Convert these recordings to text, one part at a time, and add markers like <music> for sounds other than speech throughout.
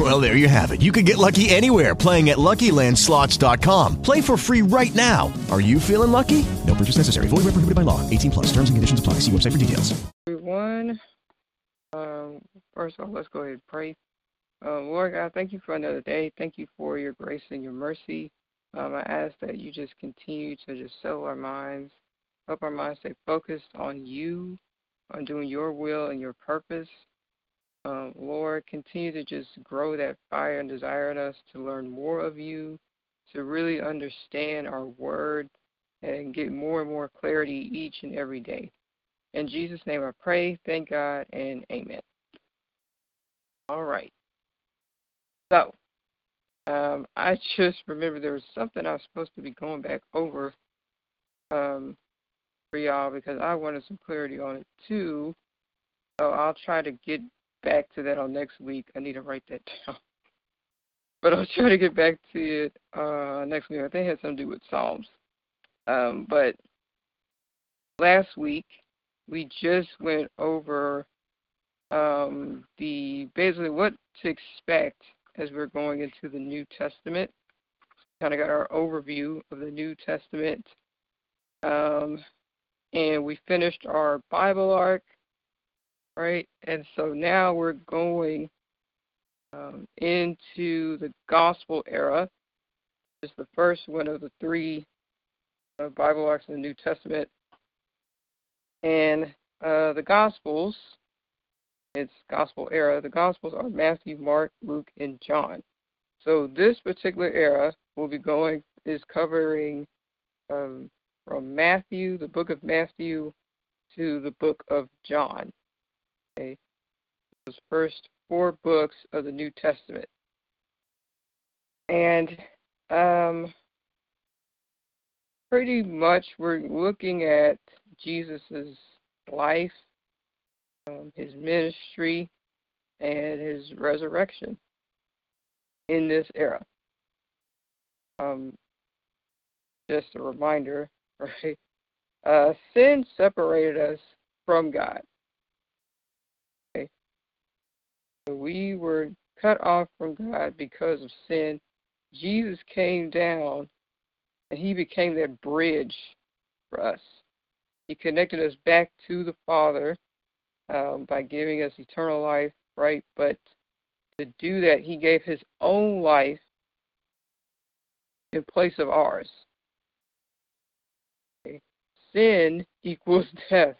Well, there you have it. You can get lucky anywhere playing at LuckyLandSlots.com. Play for free right now. Are you feeling lucky? No purchase necessary. Void where prohibited by law. 18 plus. Terms and conditions apply. See website for details. Everyone, um, first off, let's go ahead and pray. Um, Lord God, thank you for another day. Thank you for your grace and your mercy. Um, I ask that you just continue to just settle our minds, help our minds stay focused on you, on doing your will and your purpose. Um, Lord, continue to just grow that fire and desire in us to learn more of you, to really understand our word, and get more and more clarity each and every day. In Jesus' name I pray, thank God, and amen. All right. So, um, I just remember there was something I was supposed to be going back over um, for y'all because I wanted some clarity on it too. So I'll try to get back to that on next week. I need to write that <laughs> down. But I'll try to get back to it uh, next week. I think it had something to do with Psalms. Um, but last week we just went over um, the basically what to expect as we're going into the New Testament. Kind of got our overview of the New Testament. Um, and we finished our Bible arc, right? And so now we're going um, into the Gospel era. is the first one of the three uh, Bible arcs in the New Testament. And uh, the Gospels its gospel era. The gospels are Matthew, Mark, Luke, and John. So this particular era will be going is covering um, from Matthew, the book of Matthew, to the book of John. Those first four books of the New Testament, and um, pretty much we're looking at Jesus's life um, his ministry, and his resurrection in this era. Um, just a reminder, <laughs> right? Uh, sin separated us from God. Okay? So we were cut off from God because of sin. Jesus came down and he became that bridge for us. He connected us back to the Father um, by giving us eternal life, right? But to do that, he gave his own life in place of ours. Okay. Sin <laughs> equals death.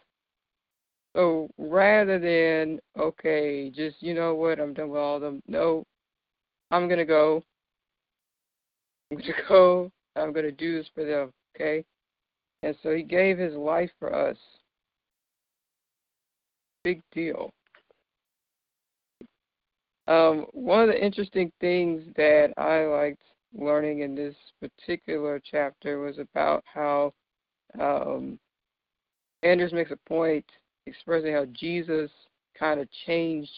So rather than, okay, just, you know what, I'm done with all them, no, I'm to go. I'm to <laughs> go. I'm to do this for them, okay? And so he gave his life for us big deal. Um, one of the interesting things that I liked learning in this particular chapter was about how um, Anders makes a point expressing how Jesus kind of changed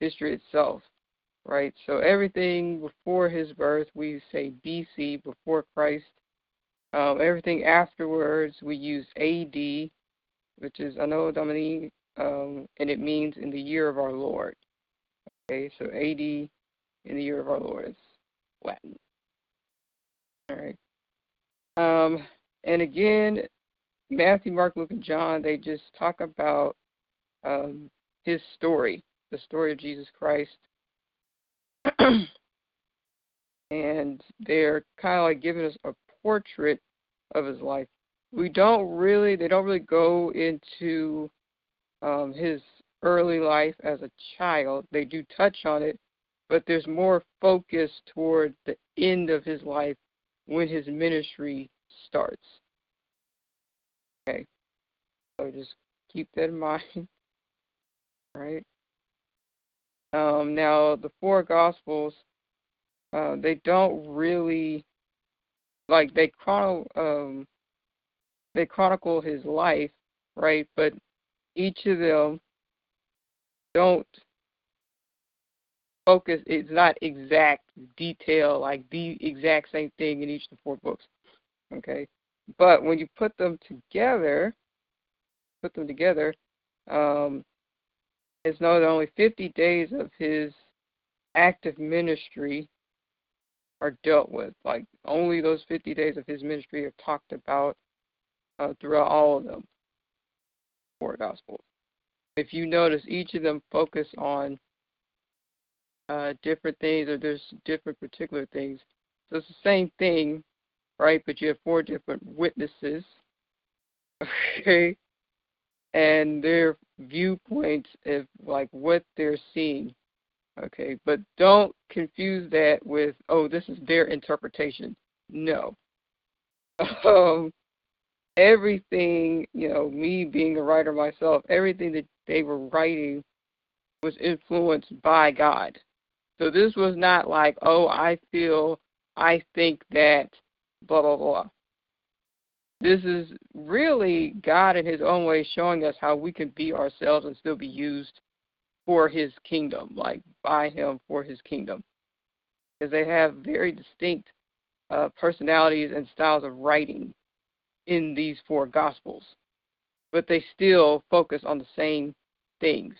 history itself, right? So everything before his birth, we say BC, before Christ. Um, everything afterwards, we use AD, which is Anno Domini um, and it means in the year of our Lord. Okay, so AD in the year of our Lord is Latin. All right. Um, and again, Matthew, Mark, Luke, and John, they just talk about um, his story, the story of Jesus Christ. <clears throat> and they're kind of like giving us a portrait of his life. We don't really, they don't really go into um, his early life as a child. They do touch on it, but there's more focus toward the end of his life when his ministry starts. Okay, so just keep that in <laughs> mind. right? Um, now, the four Gospels, uh, they don't really like they chronicle um, they chronicle his life, right? But each of them don't focus it's not exact detail like the exact same thing in each of the four books okay but when you put them together put them together um, it's that only 50 days of his active ministry are dealt with. Like only those 50 days of his ministry are talked about uh, throughout all of them. Four gospels. If you notice each of them focus on uh, different things or there's different particular things. So it's the same thing, right? But you have four different witnesses, <laughs> okay, and their viewpoints of like what they're seeing, okay. But don't confuse that with oh, this is their interpretation. No. <laughs> Um, everything, you know, me being a writer myself, everything that they were writing was influenced by God. So this was not like, oh, I feel, I think that, blah, blah, blah. This is really God in His own way showing us how we can be ourselves and still be used for His kingdom, like by Him for His kingdom. Because they have very distinct uh, personalities and styles of writing in these four Gospels, but they still focus on the same things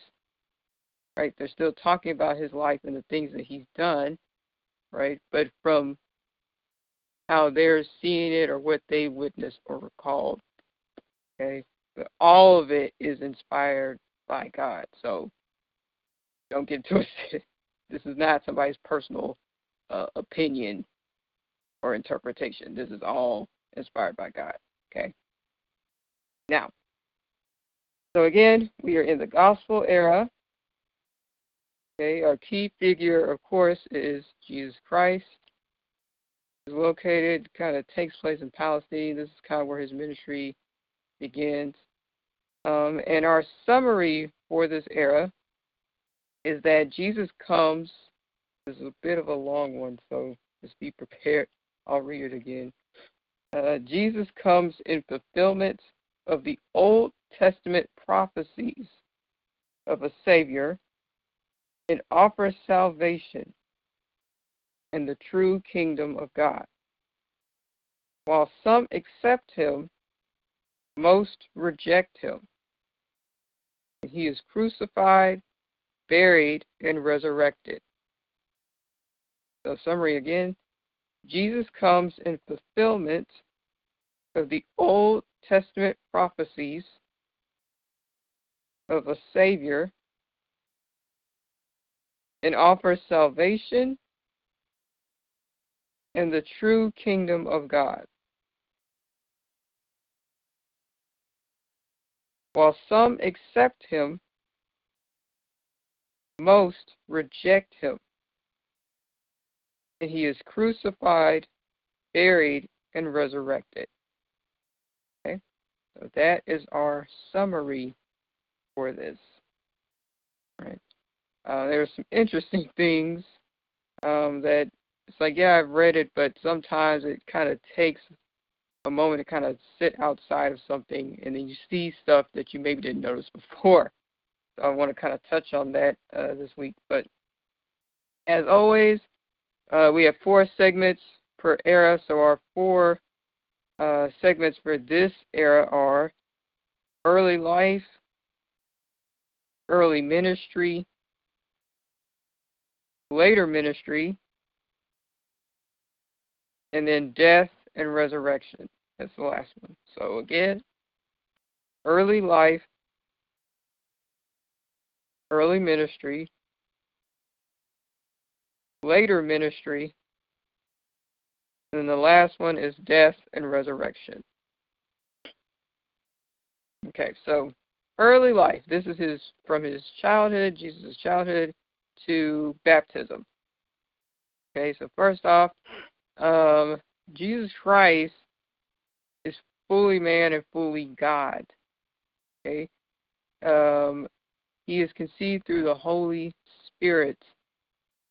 right? They're still talking about his life and the things that he's done, right? But from how they're seeing it or what they witnessed or recalled, okay? But all of it is inspired by God. So don't get <laughs> twisted. This is not somebody's personal uh, opinion or interpretation. This is all inspired by God. Okay. Now, so again, we are in the gospel era. Okay, our key figure, of course, is Jesus Christ. He's located, kind of takes place in Palestine. This is kind of where his ministry begins. Um, and our summary for this era is that Jesus comes. This is a bit of a long one, so just be prepared. I'll read it again. Uh, Jesus comes in fulfillment of the Old Testament prophecies of a Savior it offers salvation in the true kingdom of God. While some accept him, most reject him. He is crucified, buried, and resurrected. So, summary again Jesus comes in fulfillment of the Old Testament prophecies of a Savior and offers salvation in the true kingdom of God. While some accept him, most reject him. And he is crucified, buried, and resurrected. Okay? So that is our summary for this. Right. Uh, there are some interesting things um, that it's like, yeah, I've read it, but sometimes it kind of takes a moment to kind of sit outside of something, and then you see stuff that you maybe didn't notice <laughs> before. So I want to kind of touch on that uh, this week. But as always, uh, we have four segments per era. So our four uh, segments for this era are early life, early ministry, later ministry, and then death and resurrection. That's the last one. So again, early life, early ministry, later ministry, and then the last one is death and resurrection. Okay, so early life. This is his from his childhood, Jesus' childhood, to baptism. Okay, so first off, um, Jesus Christ is fully man and fully God. Okay, um, he is conceived through the Holy Spirit.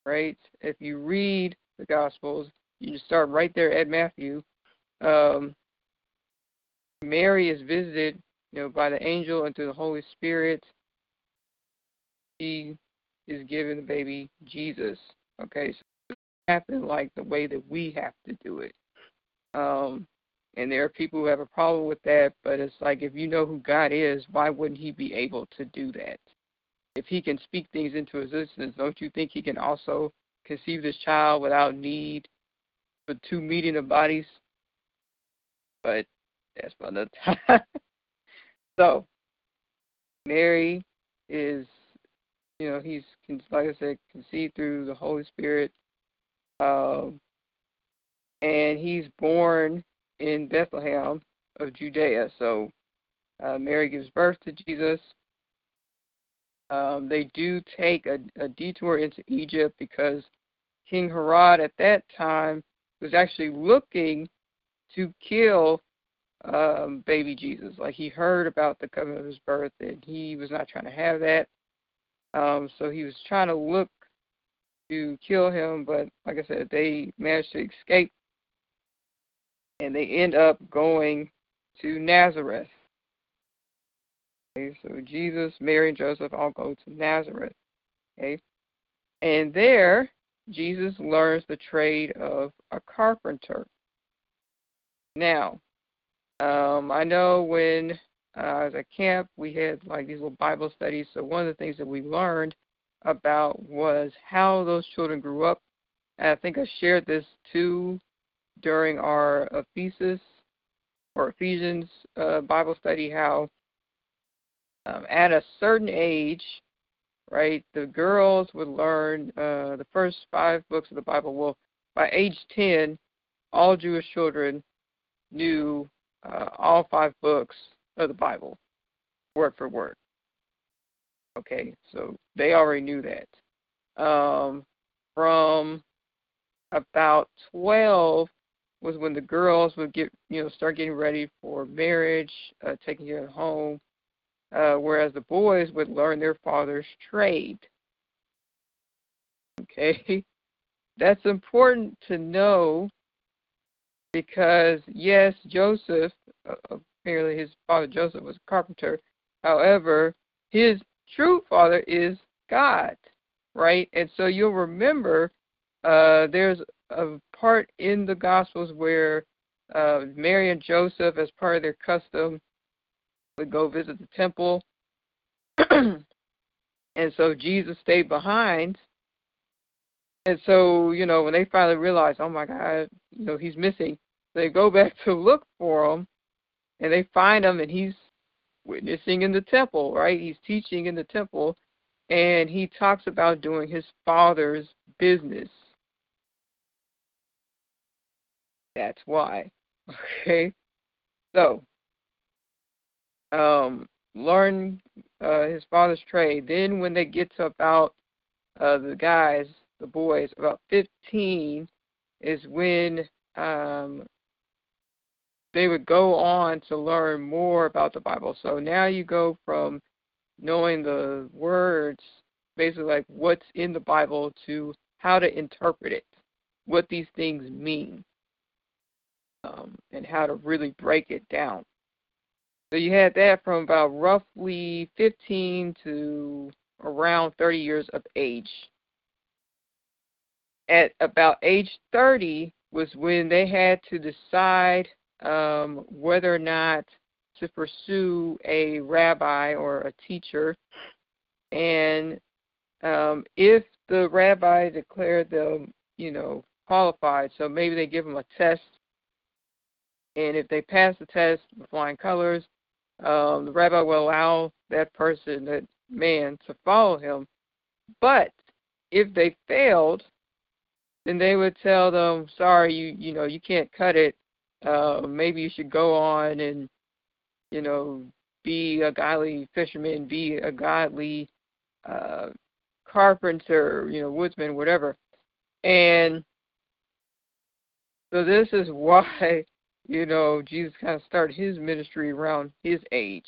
Right? If you read the Gospels, you just start right there at Matthew. Um, Mary is visited you know, by the angel and through the Holy Spirit, he is given the baby Jesus. Okay, happen like the way that we have to do it. Um, and there are people who have a problem with that, but it's like if you know who God is, why wouldn't He be able to do that? If He can speak things into existence, don't you think He can also conceive this child without need for two meeting of bodies? But that's for another <laughs> time. so, Mary is, you know, he's like I said, conceived through the Holy Spirit, um, and he's born in Bethlehem of Judea. So uh, Mary gives birth to Jesus. Um, they do take a, a detour into Egypt because King Herod at that time was actually looking to kill um, baby Jesus. Like he heard about the coming of his birth, and he was not trying to have that. Um, so he was trying to look to kill him, but like I said, they managed to escape and they end up going to Nazareth. Okay, so Jesus, Mary, and Joseph all go to Nazareth. Okay, and there Jesus learns the trade of a carpenter. Now, um, I know when uh, I was at camp, we had like these little Bible studies. So one of the things that we learned about was how those children grew up. And I think I shared this too during our Ephesus or Ephesians uh, Bible study how um, at a certain age, right, the girls would learn uh, the first five books of the Bible. Well, by age 10, all Jewish children knew uh, all five books of the Bible, word for word. Okay, so they already knew that. Um, from about 12 was when the girls would get, you know, start getting ready for marriage, uh, taking care of home, uh, whereas the boys would learn their father's trade. Okay, <laughs> that's important to know because yes, Joseph, uh, apparently his father Joseph was a carpenter. However, his true father is God, right? And so you'll remember uh, there's a part in the Gospels where uh, Mary and Joseph, as part of their custom, would go visit the temple. <clears throat> and so Jesus stayed behind. And so, you know, when they finally realize, oh my God, you know, he's missing, they go back <laughs> to look for him and they find him and he's witnessing in the temple, right? He's teaching in the temple and he talks about doing his father's business. That's why. <laughs> Okay. So, um, learn uh, his father's trade. Then, when they get to about uh, the guys, the boys, about 15, is when um, they would go on to learn more about the Bible. So now you go from knowing the words, basically like what's in the Bible, to how to interpret it, what these things mean um, and how to really break it down. So you had that from about roughly 15 to around 30 years of age. At about age 30 was when they had to decide um, whether or not to pursue a rabbi or a teacher. And um, if the rabbi declared them, you know, qualified, so maybe they give them a test and if they pass the test with flying colors, um, the rabbi will allow that person, that man, to follow him. But if they failed, then they would tell them, "Sorry, you you know you can't cut it. Uh, maybe you should go on and you know be a godly fisherman, be a godly uh, carpenter, you know, woodsman, whatever." And so this is <laughs> why you know, Jesus kind of started his ministry around his age.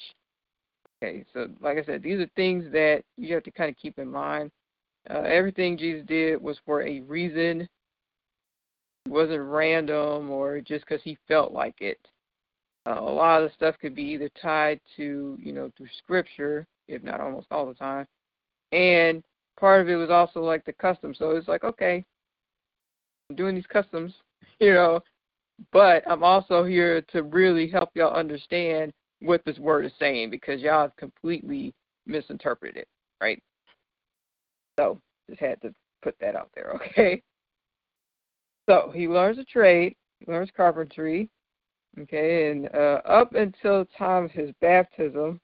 Okay, so like I said, these are things that you have to kind of keep in mind. Uh, everything Jesus did was for a reason. Wasn't random or just because he felt like it. Uh, a lot of the stuff could be either tied to, you know, through scripture, if not almost all the time. And part of it was also like the customs. So it's like, okay, I'm doing these customs, <laughs> you know, but I'm also here to really help y'all understand what this word is saying because y'all have completely misinterpreted it, right? So just had to put that out there, <laughs> okay? So he learns a trade, learns carpentry, okay, and uh, up until the time of his baptism,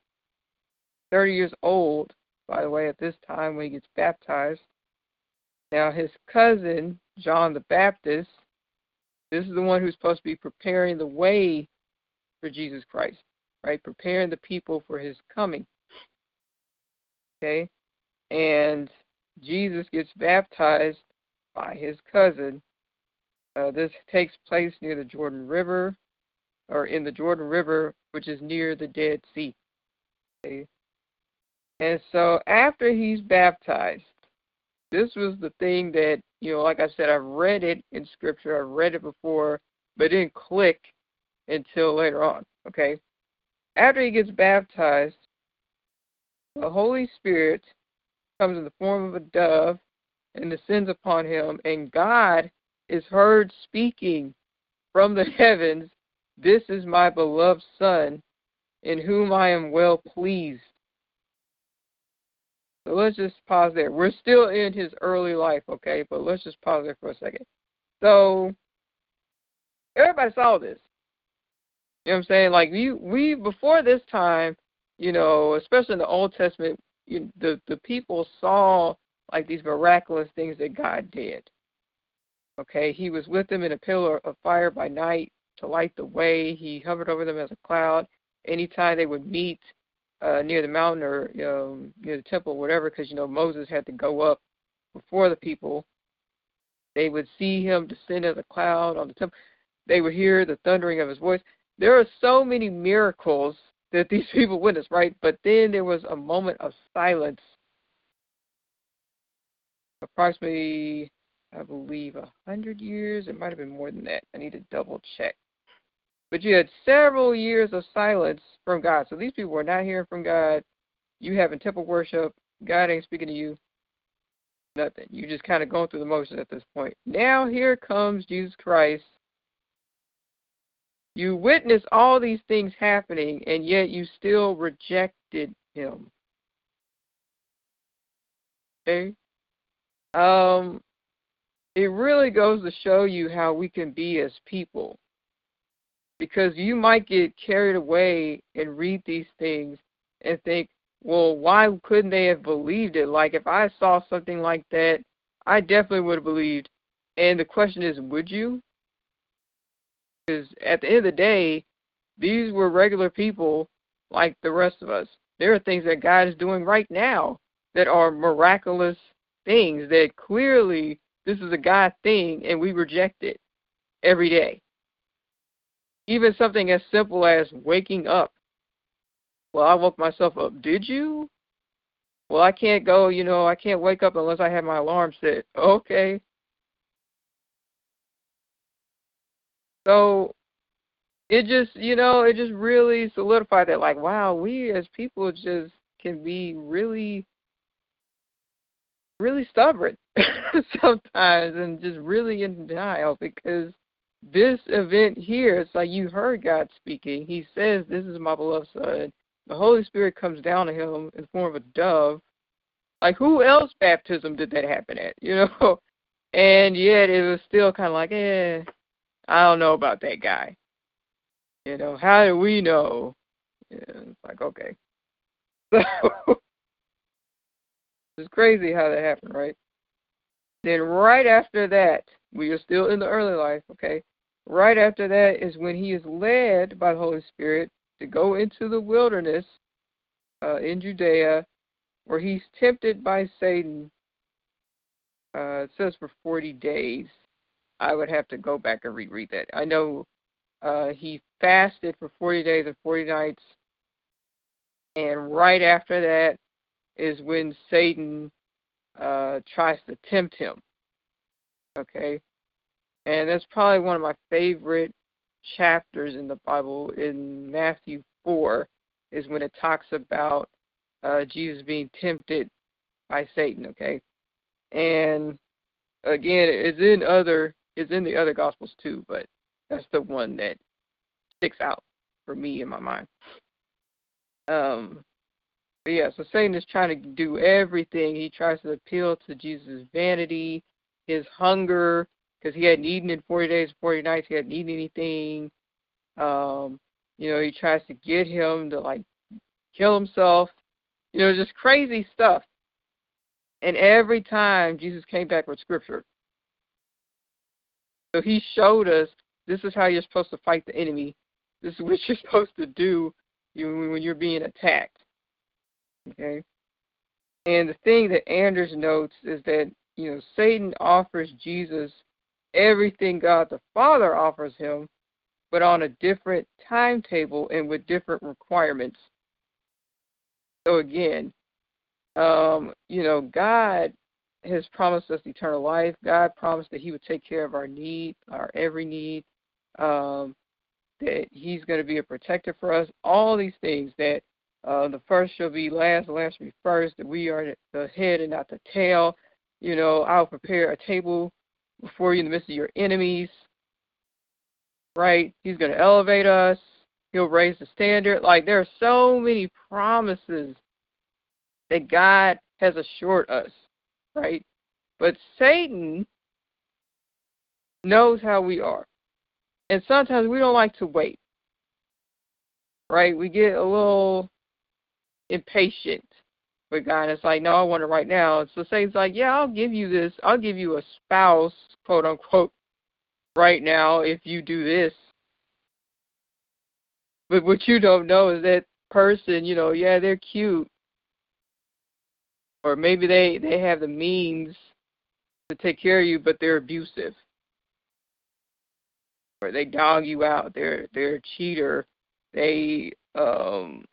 30 years old, by the way, at this time when he gets baptized. Now his cousin, John the Baptist, this is the one who's supposed to be preparing the way for Jesus Christ, right? Preparing the people for his coming. Okay? And Jesus gets baptized by his cousin. Uh, this takes place near the Jordan River, or in the Jordan River, which is near the Dead Sea. Okay? And so after he's baptized, this was the thing that, you know, like I said, I've read it in scripture, I've read it before, but didn't click until later on. Okay? After he gets baptized, the Holy Spirit comes in the form of a dove and descends upon him, and God is heard speaking from the <laughs> heavens, This is my beloved Son, in whom I am well pleased. So let's just pause there. We're still in his early life, okay? But let's just pause there for a second. So everybody saw this. You know what I'm saying? Like we we before this time, you know, especially in the Old Testament, you, the the people saw like these miraculous things that God did. Okay, He was with them in a pillar of fire by night to light the way. He hovered over them as a cloud. Anytime they would meet, uh, near the mountain or know, near the temple, or whatever, because you know Moses had to go up before the people. They would see him descend as a cloud on the temple. They would hear the thundering of his voice. There are so many miracles that <laughs> these people witnessed, right? But then there was a moment of silence, approximately, I believe, a hundred years. It might have been more than that. I need to double check. But you had several years of silence from God. So these people were not hearing from God. You having temple worship. God ain't speaking to you. Nothing. You just kind of going through the motions at this point. Now here comes Jesus Christ. You witness all these things happening, and yet you still rejected him. Okay? Um, it really goes to show you how we can be as people because you might get carried away and read these things and think, well, why couldn't they have believed it? Like, if I saw something like that, I definitely would have believed. And the question is, would you? Because at the end of the day, these were regular people like the rest of us. There are things that God is doing right now that are miraculous things that clearly this is a God thing and we reject it every day. Even something as simple as waking up. Well, I woke myself up. Did you? Well, I can't go, you know, I can't wake up unless I have my alarm set. Okay. So it just, you know, it just really solidified that, like, wow, we as people just can be really, really stubborn <laughs> sometimes and just really in denial because this event here, it's like you heard God speaking. He says, This is my beloved Son. The Holy Spirit comes down to him in form of a dove. Like, who else baptism did that happen at? You <laughs> know? And yet it was still kind of like, eh, I don't know about that guy. You know, how do we know? Yeah, it's like, okay. <laughs> So, it's crazy how that happened, right? Then right after that, we are still in the early life, okay? Right after that is when he is led by the Holy Spirit to go into the wilderness uh, in Judea, where he's tempted by Satan. Uh, it says for 40 days. I would have to go back and reread that. I know uh, he fasted for 40 days and 40 nights, and right after that is when Satan uh, tries to tempt him. Okay, and that's probably one of my favorite chapters in the Bible, in Matthew 4, is when it talks about uh, Jesus being tempted by Satan. Okay, and again, it's in other, it's in the other Gospels too, but that's the one that sticks out for me in my mind. Um, yeah, so Satan is trying to do everything. He tries to appeal to Jesus' vanity, his hunger, because he hadn't eaten in 40 days, 40 nights. He hadn't eaten anything. Um, you know, he tries to get him to like kill himself. You know, just crazy stuff. And every time Jesus came back with scripture. So he showed us this is how you're supposed to fight the enemy. This is what <laughs> you're supposed to do when you're being attacked. Okay? And the thing that Anders notes is that, you know, Satan offers Jesus everything God the Father offers him, but on a different timetable and with different requirements. So again, um, you know, God has promised us eternal life. God promised that He would take care of our need, our every need. Um, that He's going to be a protector for us. All these things that uh, the first shall be last, the last shall be first. We are the head and not the tail. You know, I'll prepare a table before you in the midst of your enemies. Right? He's going to elevate us. He'll raise the standard. Like there are so many promises that God has assured us, right? But Satan knows how we are. And sometimes we don't like to wait, right? We get a little impatient with God. It's like, no, I want it right now. So Satan's like, yeah, I'll give you this. I'll give you a spouse, quote unquote, right now if you do this. But what you don't know is that person, you know, yeah, they're cute, or maybe they they have the means to take care of you, but they're abusive, or they dog you out. They're they're a cheater. They um,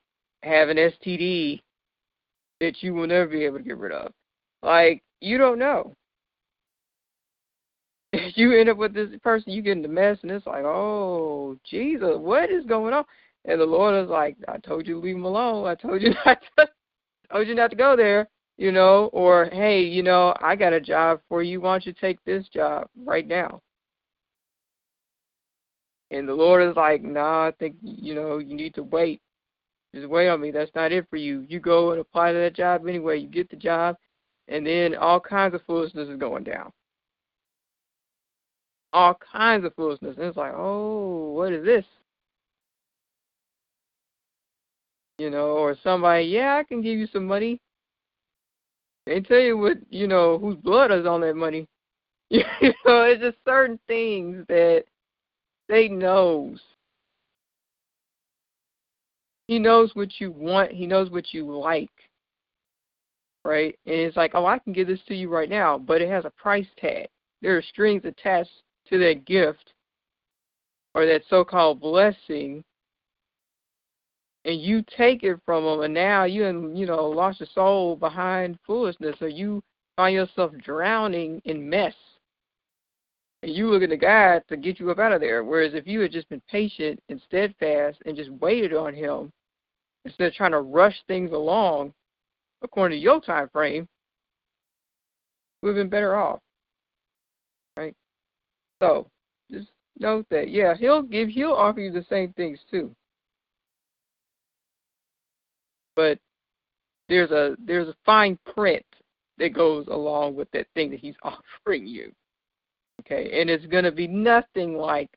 have an STD that you will never be able to get rid of. Like you don't know. <laughs> you end up with this person, you get in the mess, and it's like, oh Jesus, what is going on? And the Lord is like, I told you to leave him alone. I told you <laughs> not to, I told you not to go there you know, or hey, you know, I got a job for you. Why don't you take this job right now? And the Lord is like, nah, I think, you know, you need to wait. Just wait on me. That's not it for you. You go and apply to that job anyway. You get the job, and then all kinds of foolishness is going down. All kinds of foolishness. And it's like, oh, what is this? You know, or somebody, yeah, I can give you some money. They tell you what you know whose blood is on that money. <laughs> you know, it's just certain things that they knows. He knows what you want. He knows what you like. Right? And it's like, oh, I can give this to you right now, but it has a price tag. There are strings attached to that gift or that so-called blessing and you take it from them, and now you and you know lost your soul behind foolishness, or you find yourself drowning in mess. And you looking to God to get you up out of there. Whereas if you had just been patient and steadfast and just waited on Him instead of trying to rush things along according to your time frame, we've been better off. Right? So just note that, yeah, he'll give he'll offer you the same things too but there's a there's a fine print that goes along with that thing that he's <laughs> offering you. Okay, and it's going to be nothing like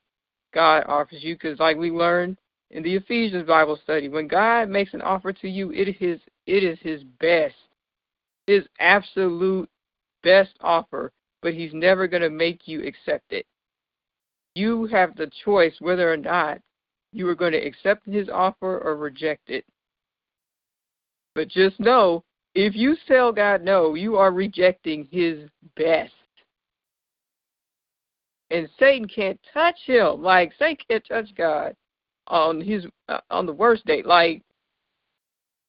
God offers you, because like we learned in the Ephesians Bible study, when God makes an offer to you, it is it is His best, His absolute best offer, but He's never going to make you accept it. You have the choice whether or not you are going to accept His offer or reject it. But just know, if you tell God no, you are rejecting his best. And Satan can't touch him. Like Satan can't touch God on his uh, on the worst day. Like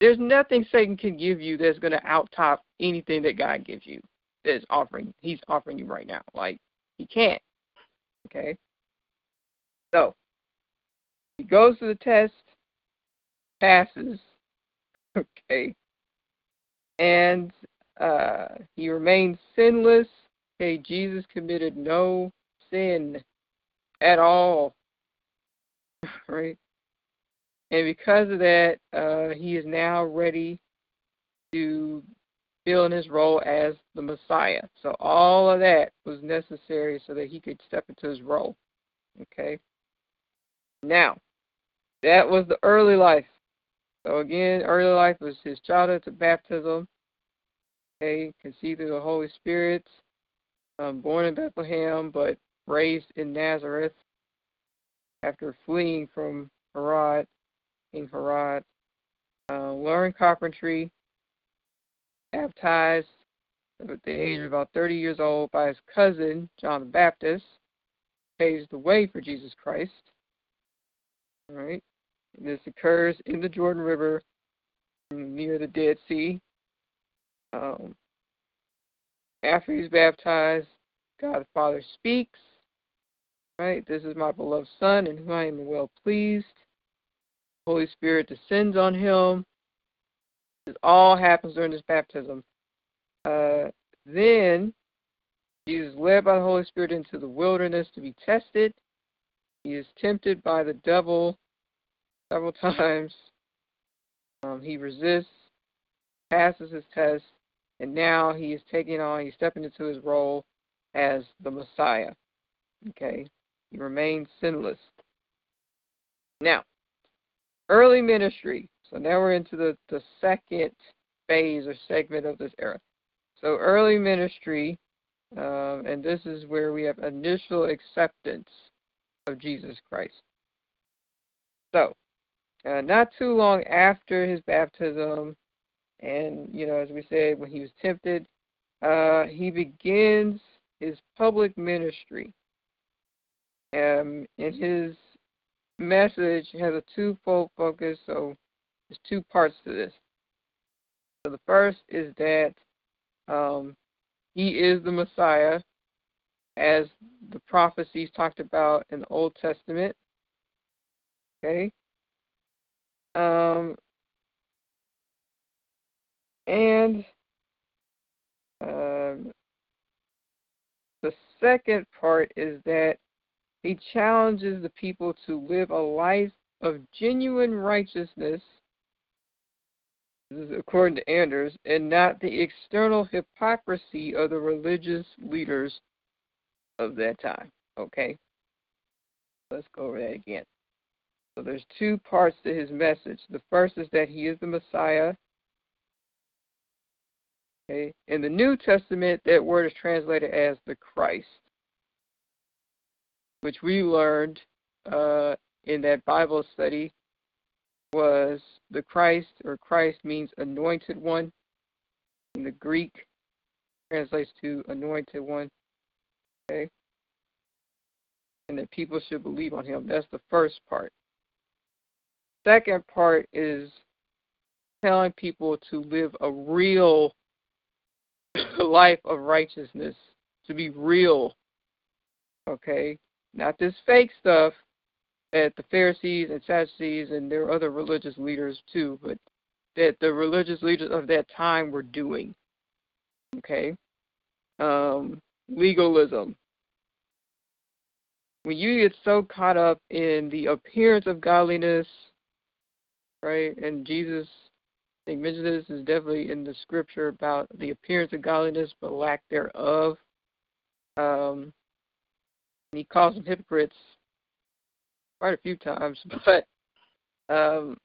there's nothing Satan can give you that's going to outtop anything that God gives you. That's offering. He's offering you right now. Like he can't. Okay. So He goes to the test, passes, <laughs> okay, and uh, he remains sinless. Okay, Jesus committed no sin at all, right? And because of that, uh, he is now ready to fill in his role as the Messiah. So all of that was necessary so that he could step into his role. Okay. Now, that was the early life. So again, early life was his childhood to baptism. Okay, conceived through the Holy Spirit, um, born in Bethlehem, but raised in Nazareth after fleeing from Herod, King Herod. Uh, learned carpentry, baptized at the age of about 30 years old by his cousin, John the Baptist, paved the way for Jesus Christ. All right. And this occurs in the Jordan River near the Dead Sea. Um, after he's baptized, God the Father speaks. Right? This is my beloved Son in whom I am well pleased. Holy Spirit descends on him. This all happens during this baptism. Uh, then Jesus is led by the Holy Spirit into the wilderness to be tested. He is tempted by the devil several <laughs> times. Um, he resists, passes his test, and now he is taking on, he's stepping into his role as the Messiah. Okay? He remains sinless. Now, early ministry. So now we're into the, the second phase or segment of this era. So early ministry, um, and this is where we have initial acceptance of Jesus Christ. So, uh, not too long after his baptism, and you know, as we said, when he was tempted, uh, he begins his public ministry. Um, and his message has a twofold focus, so there's two parts to this. So the first is that um, he is the Messiah, as the prophecies talked about in the Old Testament. Okay. Um, and um, the second part is that he challenges the people to live a life of genuine righteousness, according to Anders, and not the external hypocrisy of the religious leaders of that time. Okay? Let's go over that again. So there's two parts to his message. The first is that he is the Messiah. Okay. In the New Testament, that word is translated as the Christ, which we learned uh, in that Bible study was the Christ, or Christ means anointed one. In the Greek, translates to anointed one. Okay? And that people should believe on him. That's the first part. Second part is telling people to live a real <coughs> life of righteousness, to be real. Okay? Not this fake stuff that the Pharisees and Sadducees and their other religious leaders too, but that the religious leaders of that time were doing. Okay? Um, legalism. When you get so caught up in the appearance of godliness, right, and Jesus I think mentions this is definitely in the scripture about the appearance of godliness but lack thereof. Um, he calls them hypocrites quite a few times, <laughs> but um,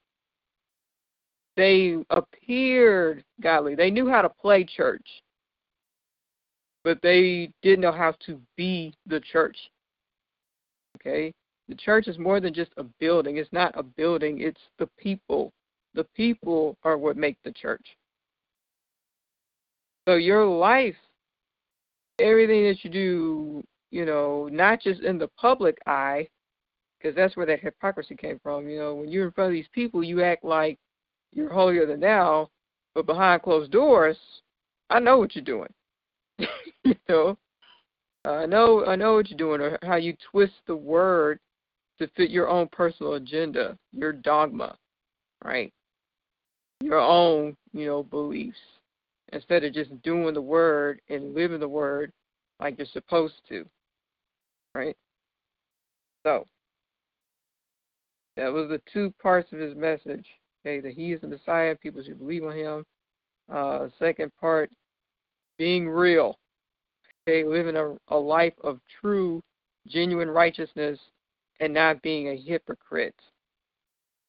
they appeared godly. They knew how to play church, but they didn't know how to be the church. Okay? The church is more than just a building. It's not a building, it's the people. The people are what make the church. So your life, everything that you do, you know, not just in the public eye, because that's where that hypocrisy came from. You know, when you're in front of these people, you act like you're holier than thou, but behind closed doors, I know what you're doing. <laughs> you know, I know I know what you're doing, or how you twist the word to fit your own personal agenda, your dogma, right? Your own, you know, beliefs instead of just doing the word and living the word like you're supposed to, right? So, that was the two parts of his message. Okay, that he is the Messiah, people should believe on him. Uh, second part, being real. Okay, living a, a life of true, genuine righteousness and not being a hypocrite.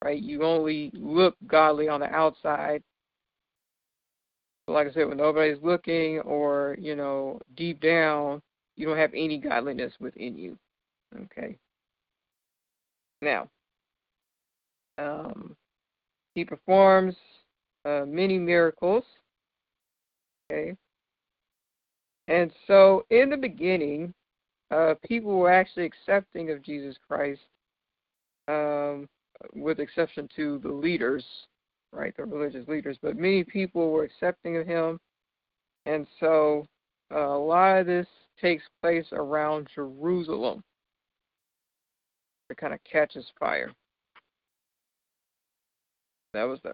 Right? You only look godly on the outside. Like I said, when nobody's looking or, you know, deep down, you don't have any godliness within you. Okay. Now, um, he performs uh, many miracles. Okay. And so, in the beginning, uh, people were actually accepting of Jesus Christ, um, with exception to the leaders, right, the religious leaders. But many people were accepting of him, and so uh, a lot of this takes place around Jerusalem. It kind of catches fire. That was the,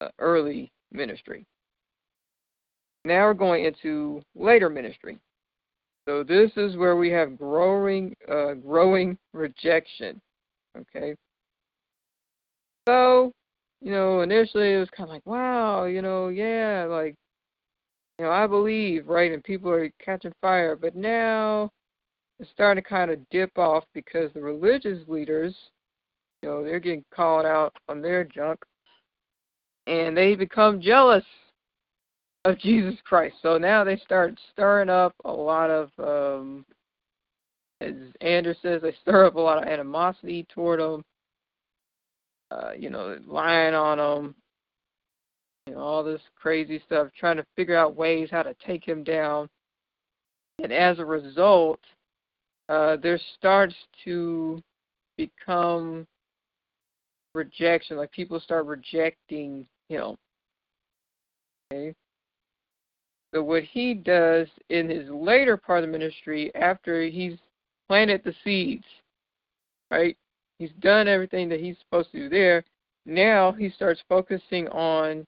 the early ministry. Now we're going into later ministry. So this is where we have growing, uh, growing rejection. Okay. So, you know, initially it was kind of like, wow, you know, yeah, like, you know, I believe, right, and people are catching fire. But now it's starting to kind of dip off because the religious leaders, you know, they're getting called out on their junk, and they become jealous of <laughs> Jesus Christ. So now they start stirring up a lot of, um, as Andrew says, they stir up a lot of animosity toward them. Uh, you know, lying on him, all this crazy stuff, trying to figure out ways how to take him down. And as a result, uh, there starts to become rejection, like people start rejecting him. Okay. So what he does in his later part of the ministry, after he's planted the seeds, right? He's done everything that he's supposed to do there. Now he starts focusing on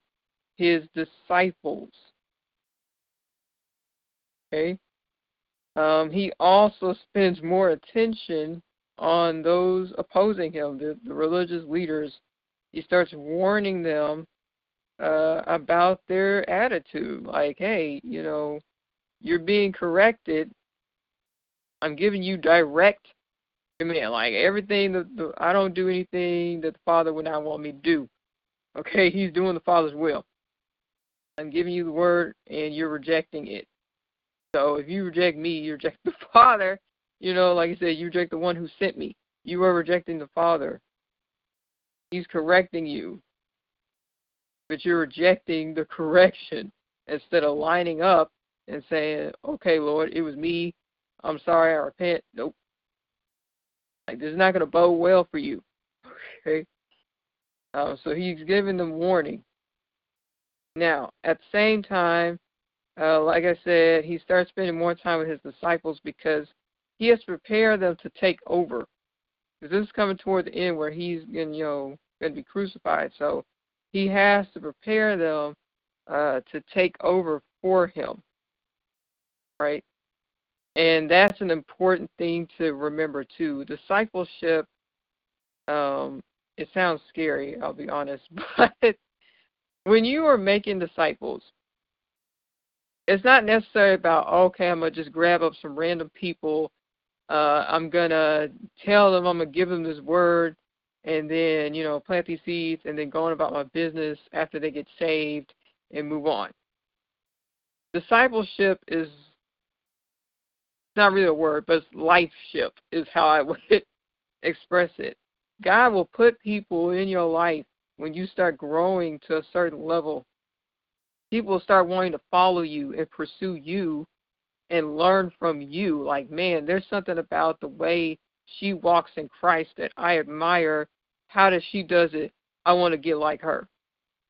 his disciples. Okay? Um, he also spends more attention on those opposing him, the, the religious leaders. He starts warning them uh, about their attitude. Like, hey, you know, you're being corrected. I'm giving you direct command. Like everything that the, I don't do anything that the Father would not want me to do. Okay, <laughs> He's doing the Father's will. I'm giving you the word, and you're rejecting it. So if you reject me, you reject <laughs> the Father. You know, like I said, you reject the one who sent me. You are rejecting the Father. He's correcting you but you're rejecting the <laughs> correction instead of lining up and saying, "Okay, Lord, it was me. I'm sorry. I repent." Nope. Like this is not going to bode well for you. <laughs> Okay. Uh, so he's giving them warning. Now, at the same time, uh, like I said, he starts spending more time with his disciples because he has to prepare them to take over. Because this is coming toward the end where he's going, you know, going to be crucified. So he has to prepare them uh, to take over for him. Right? And that's an important thing to remember too. Discipleship, um, it sounds scary, I'll be honest, <laughs> but when you are making disciples, it's not necessarily about okay, I'm gonna just grab up some random people. Uh, I'm gonna tell them I'm gonna give them this word, and then you know plant these seeds and then go on about my business after they get saved and move on discipleship is not really a word but lifeship is how i <laughs> would express it god will put people in your life when you start growing to a certain level people start wanting to follow you and pursue you and learn from you like man there's something about the way she walks in Christ that I admire. How does she does it? I want to get like her.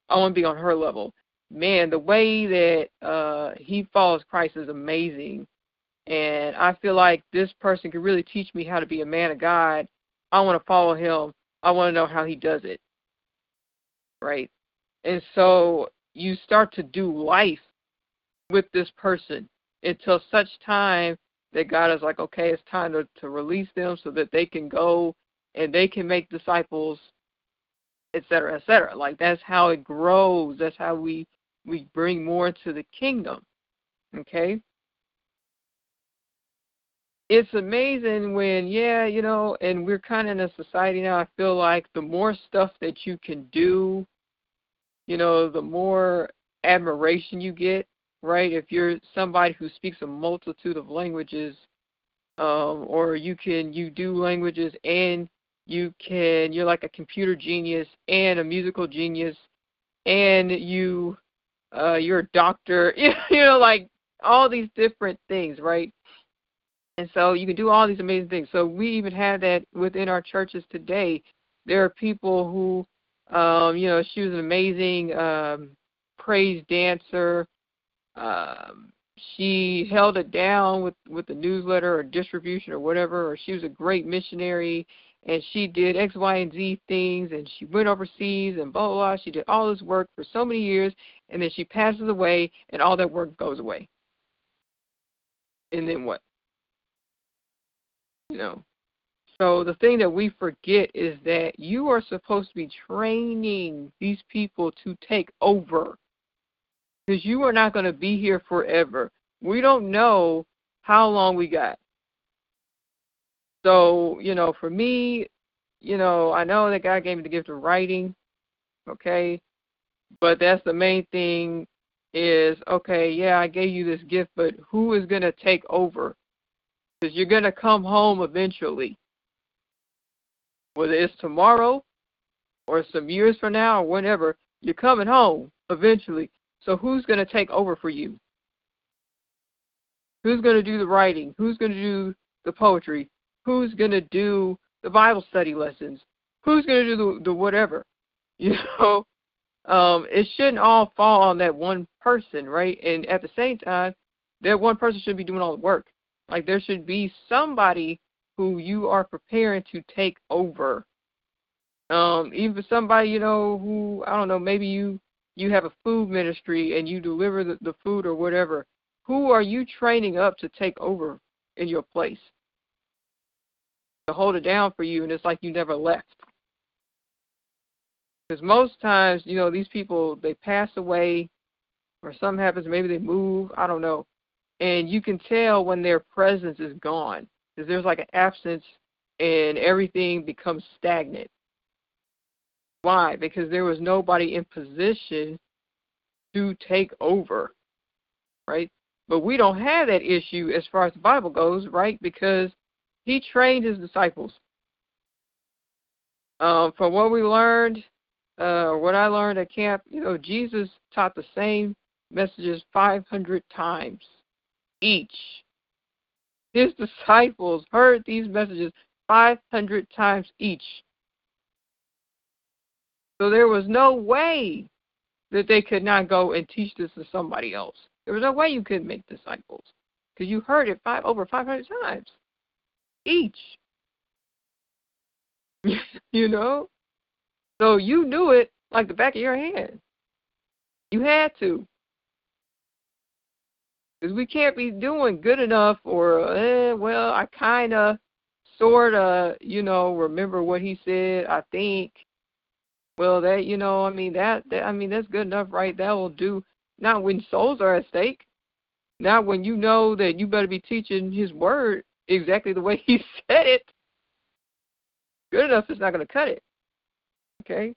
I want to be on her level. Man, the way that uh, he follows Christ is amazing, and I feel like this person could really teach me how to be a man of God I want to follow him. I want to know how he does it. Right? And so you start to do life with this person until such time that God is like, okay, it's time to, to release them so that they can go and they can make disciples, et cetera, et cetera. Like that's how it grows. That's how we we bring more into the kingdom. Okay? It's amazing when, yeah, you know, and we're kind of in a society now, I feel like the more stuff that you can do, you know, the more admiration you get, right? If you're somebody who speaks a multitude of languages, um, or you can you do languages and you can you're like a computer genius and a musical genius and you uh, you're a doctor, <laughs> you know, like all these different things, right? And so you can do all these amazing things. So we even have that within our churches today. There are people who, um, you know, she was an amazing um, praise dancer. Um, she held it down with with the newsletter or distribution or whatever. Or she was a great missionary and she did X, Y, and Z things, and she went overseas and blah, blah, blah. She did all this work for so many years, and then she passes away, and all that work goes away. And then what? You know. So the thing that we forget is that you are supposed to be training these people to take over. Because you are not going to be here forever. We don't know how long we got. So, you know, for me, you know, I know that God gave me the gift of writing, okay? But that's the main thing is, okay, yeah, I gave you this gift, but who is going to take over? Because you're going to come home eventually. Whether it's tomorrow or some years from now or whenever, you're coming home eventually. So who's going to take over for you? Who's going to do the writing? Who's going to do the poetry? who's going to do the Bible study lessons? Who's going to do the, the whatever? <laughs> You know, um, it shouldn't all fall on that one person, right? And at the same time, that one person should be doing all the work. Like there should be somebody who you are preparing to take over. Um, even somebody, you know, who I don't know, maybe you you have a food ministry and you deliver the, the food or whatever. Who are you training up to take over in your place? to hold it down for you, and it's like you never left. Because most times, you know, these people they pass away, or something happens. Maybe they move. I don't know, and you can tell when their presence is gone because there's like an absence, and everything becomes stagnant. Why? Because there was nobody in position to take over, right? But we don't have that issue as far as the Bible goes, right? Because he trained his disciples. Um, from what we learned, uh, what I learned at camp, you know, Jesus taught the same messages 500 times each. His disciples heard these messages 500 times each. So there was no way that they could not go and teach this to somebody else. There was no way you couldn't make disciples because you heard it five over 500 times each. <laughs> you know? So you knew it like the back of your hand. You had to. Because we can't be doing good enough or, eh, well, I kind of, sort of, you know, remember what he said, I think. Well, that, you know, I mean, that, that, I mean, that's good enough, right? That will do. Not when souls are at stake. Not when you know that you better be teaching his word exactly the way <laughs> he said it, good enough is not going to cut it. Okay?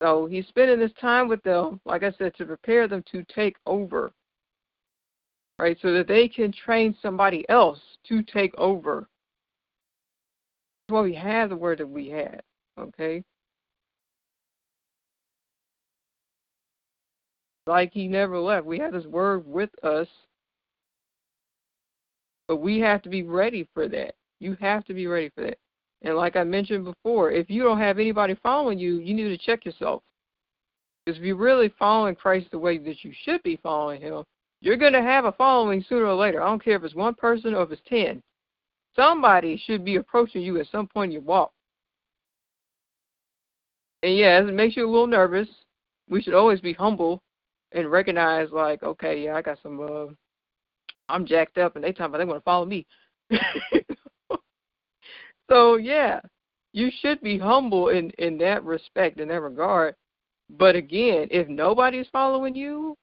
So he's spending this time with them, like I said, to prepare them to take over. Right? So that they can train somebody else to take over. That's why we have the word that we have. Okay? Like he never left. We have this word with us but we have to be ready for that. You have to be ready for that. And like I mentioned before, if you don't have anybody following you, you need to check yourself. Because if you're really following Christ the way that you should be following Him, you're going to have a following sooner or later. I don't care if it's one person or if it's ten. somebody should be approaching you at some point in your walk. And yes, it makes you a little nervous. We should always be humble and recognize, like, okay, yeah, I got some, uh, I'm jacked up, and they talking about they want to follow me. <laughs> so yeah, you should be humble in in that respect, in that regard. But again, if nobody's following you,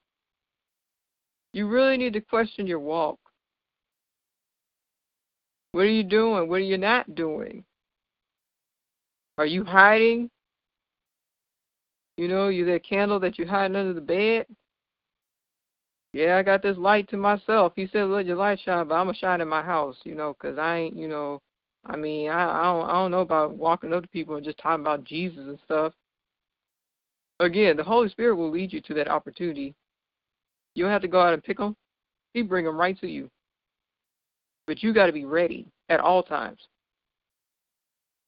you really need to question your walk. What are you doing? What are you not doing? Are you hiding? You know, you that candle that you're hiding under the bed. Yeah, I got this light to myself. He said, "Let your light shine," but I'm gonna shine in my house, you know, 'cause I ain't, you know, I mean, I, I don't, I don't know about walking up to people and just talking about Jesus and stuff. Again, the Holy Spirit will lead you to that opportunity you don't have to go out and pick them. He bring them right to you. But you got to be ready at all times.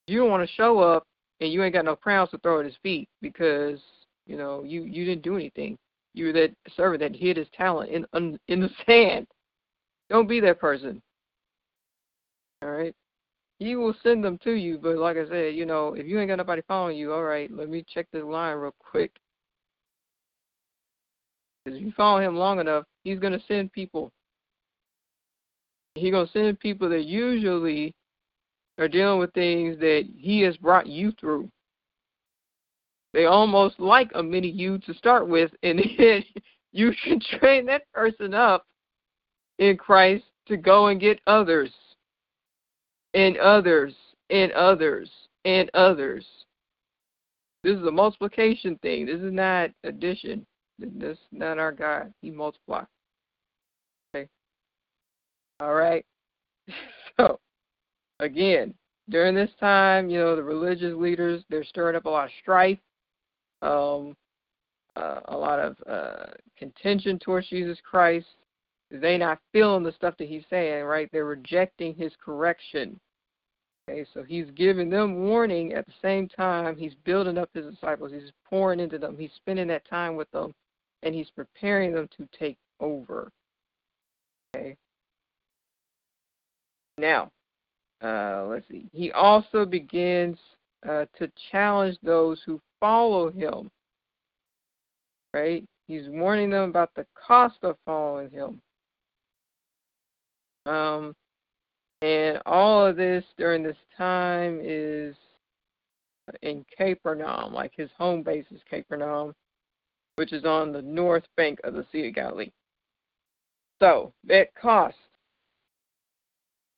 You don't want to show up and you ain't got no crowns to throw at his feet because you know you you didn't do anything. You were that servant that hid his talent in in the <laughs> sand. Don't be that person. All right. He will send them to you, but like I said, you know, if you ain't got nobody following you, all right, let me check this line real quick. Because if you follow him long enough, he's going to send people. He's going to send people that usually are dealing with things that he has brought you through. They almost like a mini you to start with, <laughs> and then you can train that person up in Christ to go and get others, and others, and others, and others. This is a multiplication thing. This is not addition. That's not our God. He multiplies. Okay. All right. <laughs> So, again, during this time, you know, the religious leaders they're stirring up a lot of strife, um, uh, a lot of uh, contention towards Jesus Christ. They not feeling the stuff that he's saying, right? They're rejecting his correction. Okay, so he's giving them warning at the same time he's building up his disciples. He's pouring into them. He's spending that time with them and he's preparing them to take over. Okay. Now, uh, let's see. He also begins uh, to challenge those who follow him. Right? He's warning them about the cost of following him. Um, and all of this during this time is in Capernaum, like his home base is Capernaum which is on the north bank of the Sea of Galilee. So, that cost.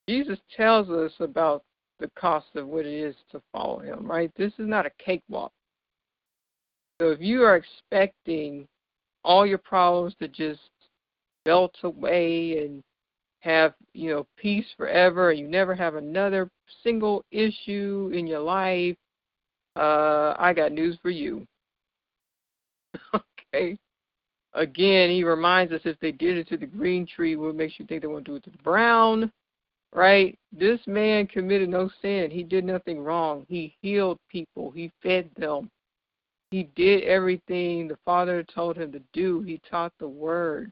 Jesus tells us about the cost of what it is to follow him, right? This is not a cakewalk. So if you are expecting all your problems to just melt away and have, you know, peace forever and you never have another single issue in your life, uh, I got news for you. <laughs> okay. Again, he reminds us if they did it to the green tree, what makes you think they won't do it to the brown? Right? This man committed no sin. He did nothing wrong. He healed people. He fed them. He did everything the Father told him to do. He taught the word.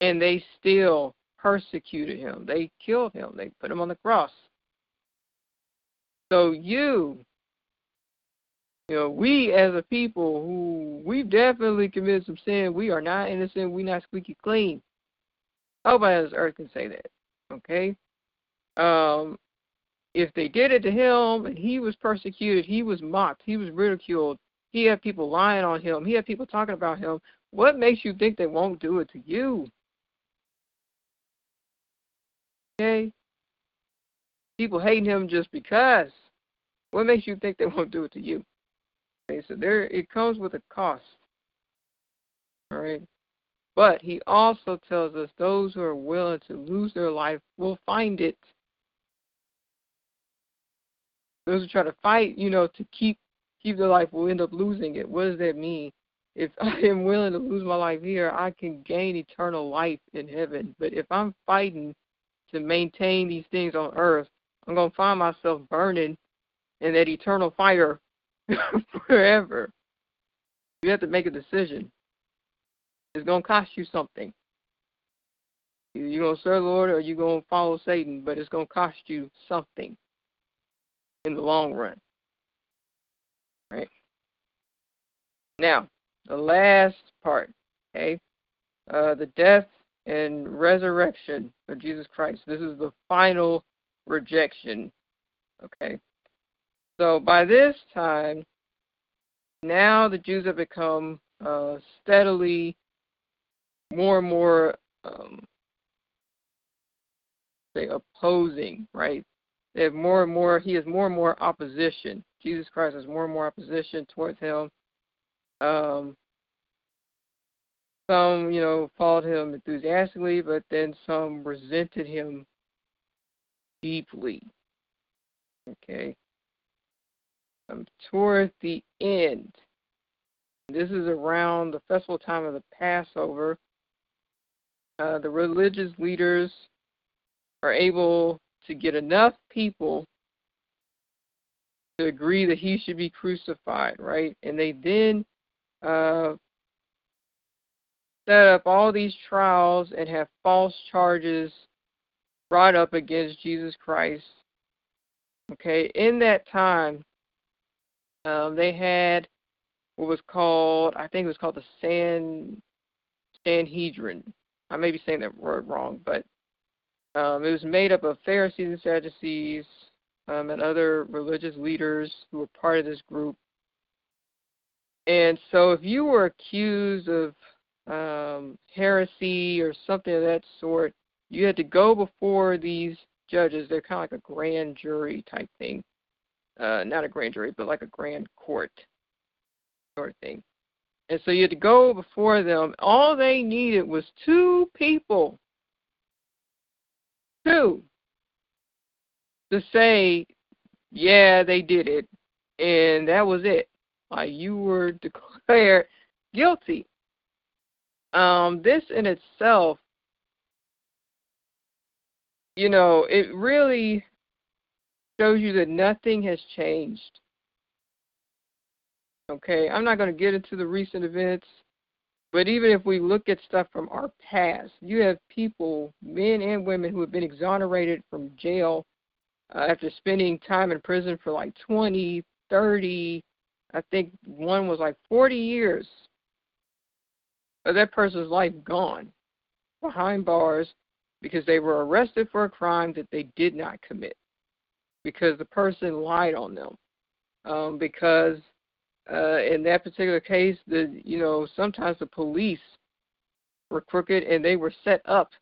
And they still persecuted him. They killed him. They put him on the cross. So you you know, we as a people who we've definitely committed some sin, we are not innocent, we're not squeaky clean. Nobody on this earth can say that. Okay? Um, if they did it to him and he was persecuted, he was mocked, he was ridiculed, he had people lying on him, he had people talking about him, what makes you think they won't do it to you? Okay? People hating him just because. What makes you think they won't do it to you? Okay, so there it comes with a cost. All right. But he also tells us those who are willing to lose their life will find it. Those who try to fight, you know, to keep keep their life will end up losing it. What does that mean? If <laughs> I am willing to lose my life here, I can gain eternal life in heaven. But if I'm fighting to maintain these things on earth, I'm going to find myself burning in that eternal fire <laughs> forever. You have to make a decision. It's to cost you something. You're to serve the Lord or you're to follow Satan, but it's to cost you something in the long run. Right? Now, the last part, okay? Uh, the death and resurrection of Jesus Christ. This is the final rejection. Okay? So by this time, now the Jews have become uh, steadily more and more um, say opposing, right? They have more and more. He has more and more opposition. Jesus Christ has more and more opposition towards him. Um, some, you know, followed him enthusiastically, but then some resented him deeply. Okay. Um, toward the end, this is around the festival time of the Passover. Uh, the religious leaders are able to get enough people to agree that he should be crucified, right? And they then uh, set up all these trials and have false charges brought up against Jesus Christ. Okay, in that time, um, they had what was called, I think it was called the San Sanhedrin. I may be saying that word wrong, but um, it was made up of Pharisees and Sadducees um, and other religious leaders who were part of this group. And so, if you were accused of um, heresy or something of that sort, you had to go before these judges. They're kind of like a grand jury type thing. Uh, not a grand jury, but like a grand court sort of thing. And so you had to go before them. All they needed was two people two to say, yeah, they did it, and that was it. Like you were <laughs> declared guilty. Um, this in itself, you know, it really shows you that nothing has changed. Okay, I'm not going to get into the recent events but even if we look at stuff from our past, you have people, men and women, who have been exonerated from jail uh, after spending time in prison for like 20, 30, I think one was like 40 years. But that person's life gone behind bars because they were arrested for a crime that they did not commit because the person lied on them um, because uh, in that particular case, the you know sometimes the police were crooked and they were set up. <laughs>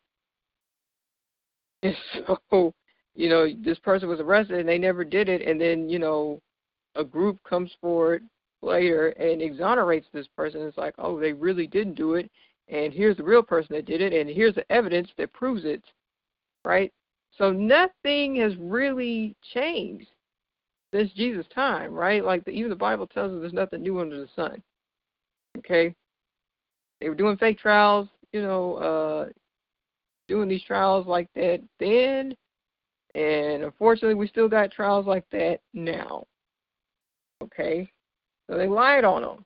And so, you know, this person was arrested and they never did it, and then you know, a group comes forward later and exonerates this person. It's like, oh, they really didn't do it, and here's the real person that did it, and here's the evidence that proves it, right? So nothing has really changed since Jesus' time, right? Like the, even the Bible tells us there's nothing new under the sun. Okay, they were doing fake trials, you know, uh, doing these trials like that then, and unfortunately, we still got trials like that now. Okay, so they lied on them.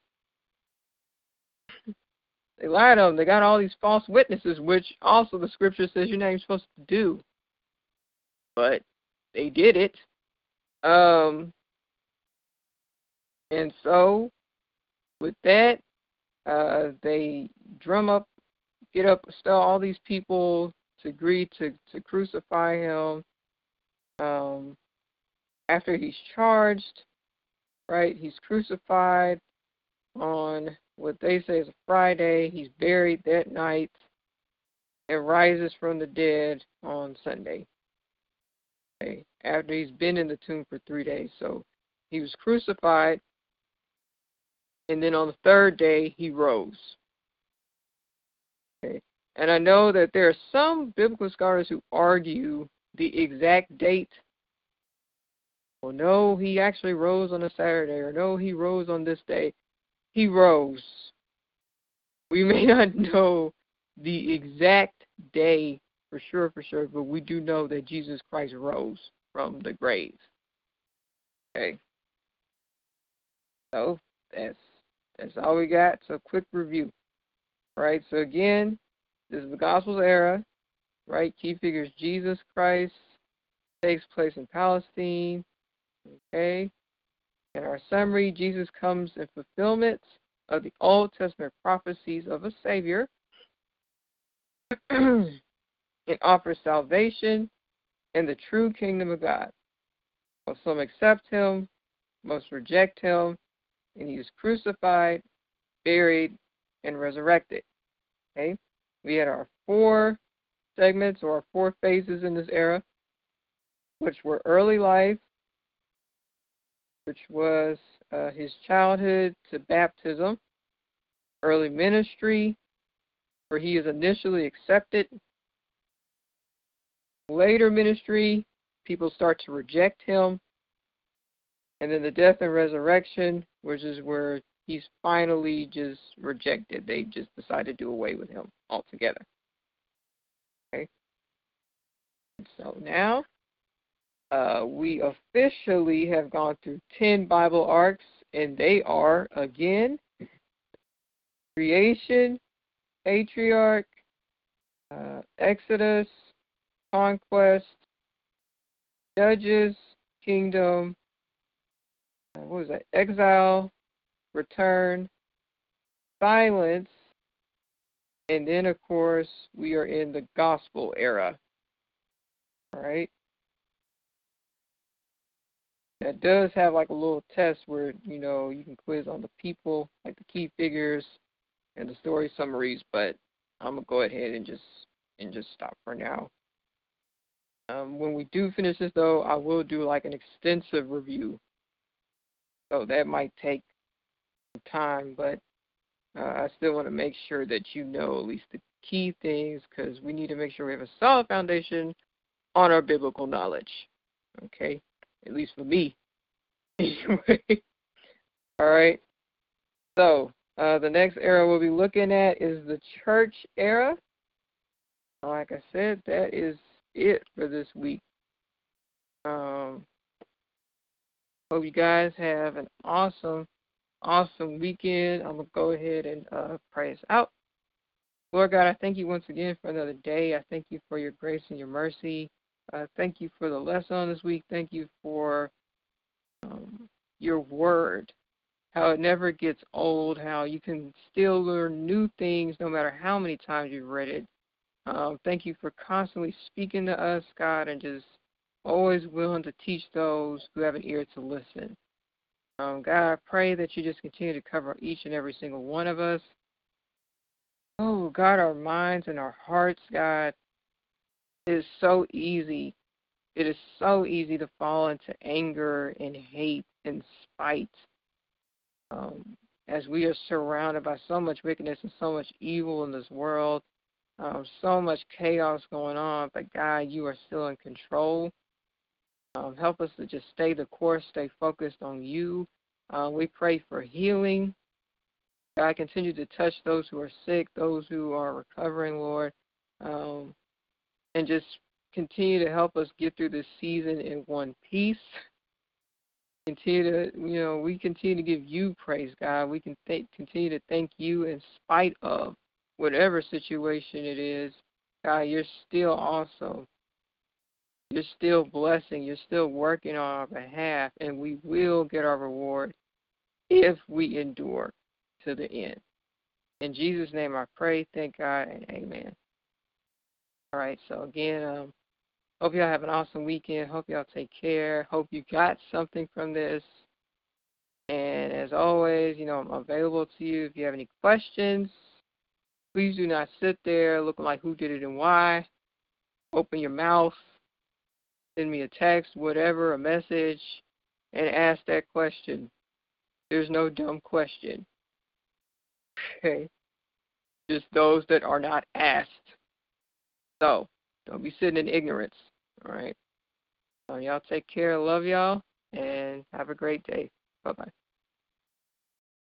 They lied on them. They got all these false witnesses, which also the scripture says you're not even supposed to do. But they did it. Um, and so, with that, uh, they drum up, get up, tell all these people to agree to, to crucify him. Um, after he's charged, right? He's crucified on what they say is a Friday. He's buried that night and rises from the dead on Sunday day after he's been in the tomb for three days. So he was crucified, and then on the third day he rose. Okay. And I know that there are some biblical scholars who argue the exact date. Well, no, he actually rose on a Saturday, or no, he rose on this day. He rose. We <laughs> may not know the exact day for sure, for sure, but we do know that Jesus Christ rose from the grave. Okay. So that's that's all we got. So quick review. All right, so again, this is the Gospels era. right? Key figures Jesus Christ takes place in Palestine. Okay. In our summary, Jesus comes in fulfillment of the Old Testament prophecies of a Savior <clears throat> and offers salvation in the true kingdom of God. Most some accept him, most reject him, and he is crucified, buried, and resurrected. Okay? We had our four segments or our four phases in this era, which were early life, which was uh, his childhood to baptism, early ministry, where he is initially accepted. Later ministry, people start to reject him. And then the death and resurrection, which is where he's finally just rejected. They just decide to do away with him altogether. Okay. So now uh, we officially have gone through 10 Bible arcs, and they are again creation, patriarch, uh, Exodus, conquest, judges, kingdom, uh, what was that? Exile, return, silence, and then, of course, we are in the gospel era. All right that does have like a little test where you know you can quiz on the people, like the key figures and the story summaries. But I'm gonna go ahead and just and just stop for now. Um, when we do finish this, though, I will do like an extensive review. So that might take some time, but uh, I still want to make sure that you know at least the key things because we need to make sure we have a solid foundation on our biblical knowledge. Okay at least for me. <laughs> Anyway, all right. So uh, the next era we'll be looking at is the church era. Like I said, that is it for this week. Um, hope you guys have an awesome, awesome weekend. I'm gonna go ahead and uh, pray us out. Lord God, I thank you once again for another day. I thank you for your grace and your mercy. Uh, thank you for the lesson this week. Thank you for um, your word, how it never gets old, how you can still learn new things no matter how many times you've read it. Um, thank you for constantly speaking to us, God, and just always willing to teach those who have an ear to listen. Um, God, I pray that you just continue to cover each and every single one of us. Oh, God, our minds and our hearts, God. It is so easy. It is so easy to fall into anger and hate and spite. Um, as we are surrounded by so much wickedness and so much evil in this world, um, so much chaos going on, but God, you are still in control. Um, help us to just stay the course, stay focused on you. Uh, we pray for healing. God, continue to touch those who are sick, those who are recovering, Lord. Um, and just continue to help us get through this season in one piece. Continue to, you know, we continue to give you praise, God. We can th- continue to thank you in spite of whatever situation it is. God, you're still also, You're still blessing. You're still working on our behalf, and we will get our reward if we endure to the end. In Jesus' name I pray, thank God, and amen. All right. So again, um, hope y'all have an awesome weekend. Hope y'all take care. Hope you got something from this. And as always, you know, I'm available to you if you have any questions. Please do not sit there looking like who did it and why. Open your mouth, send me a text, whatever, a message, and ask that question. There's no dumb question. Okay? Just those that are not asked. So don't be sitting in ignorance. All right. So y'all take care. Love y'all and have a great day. Bye bye.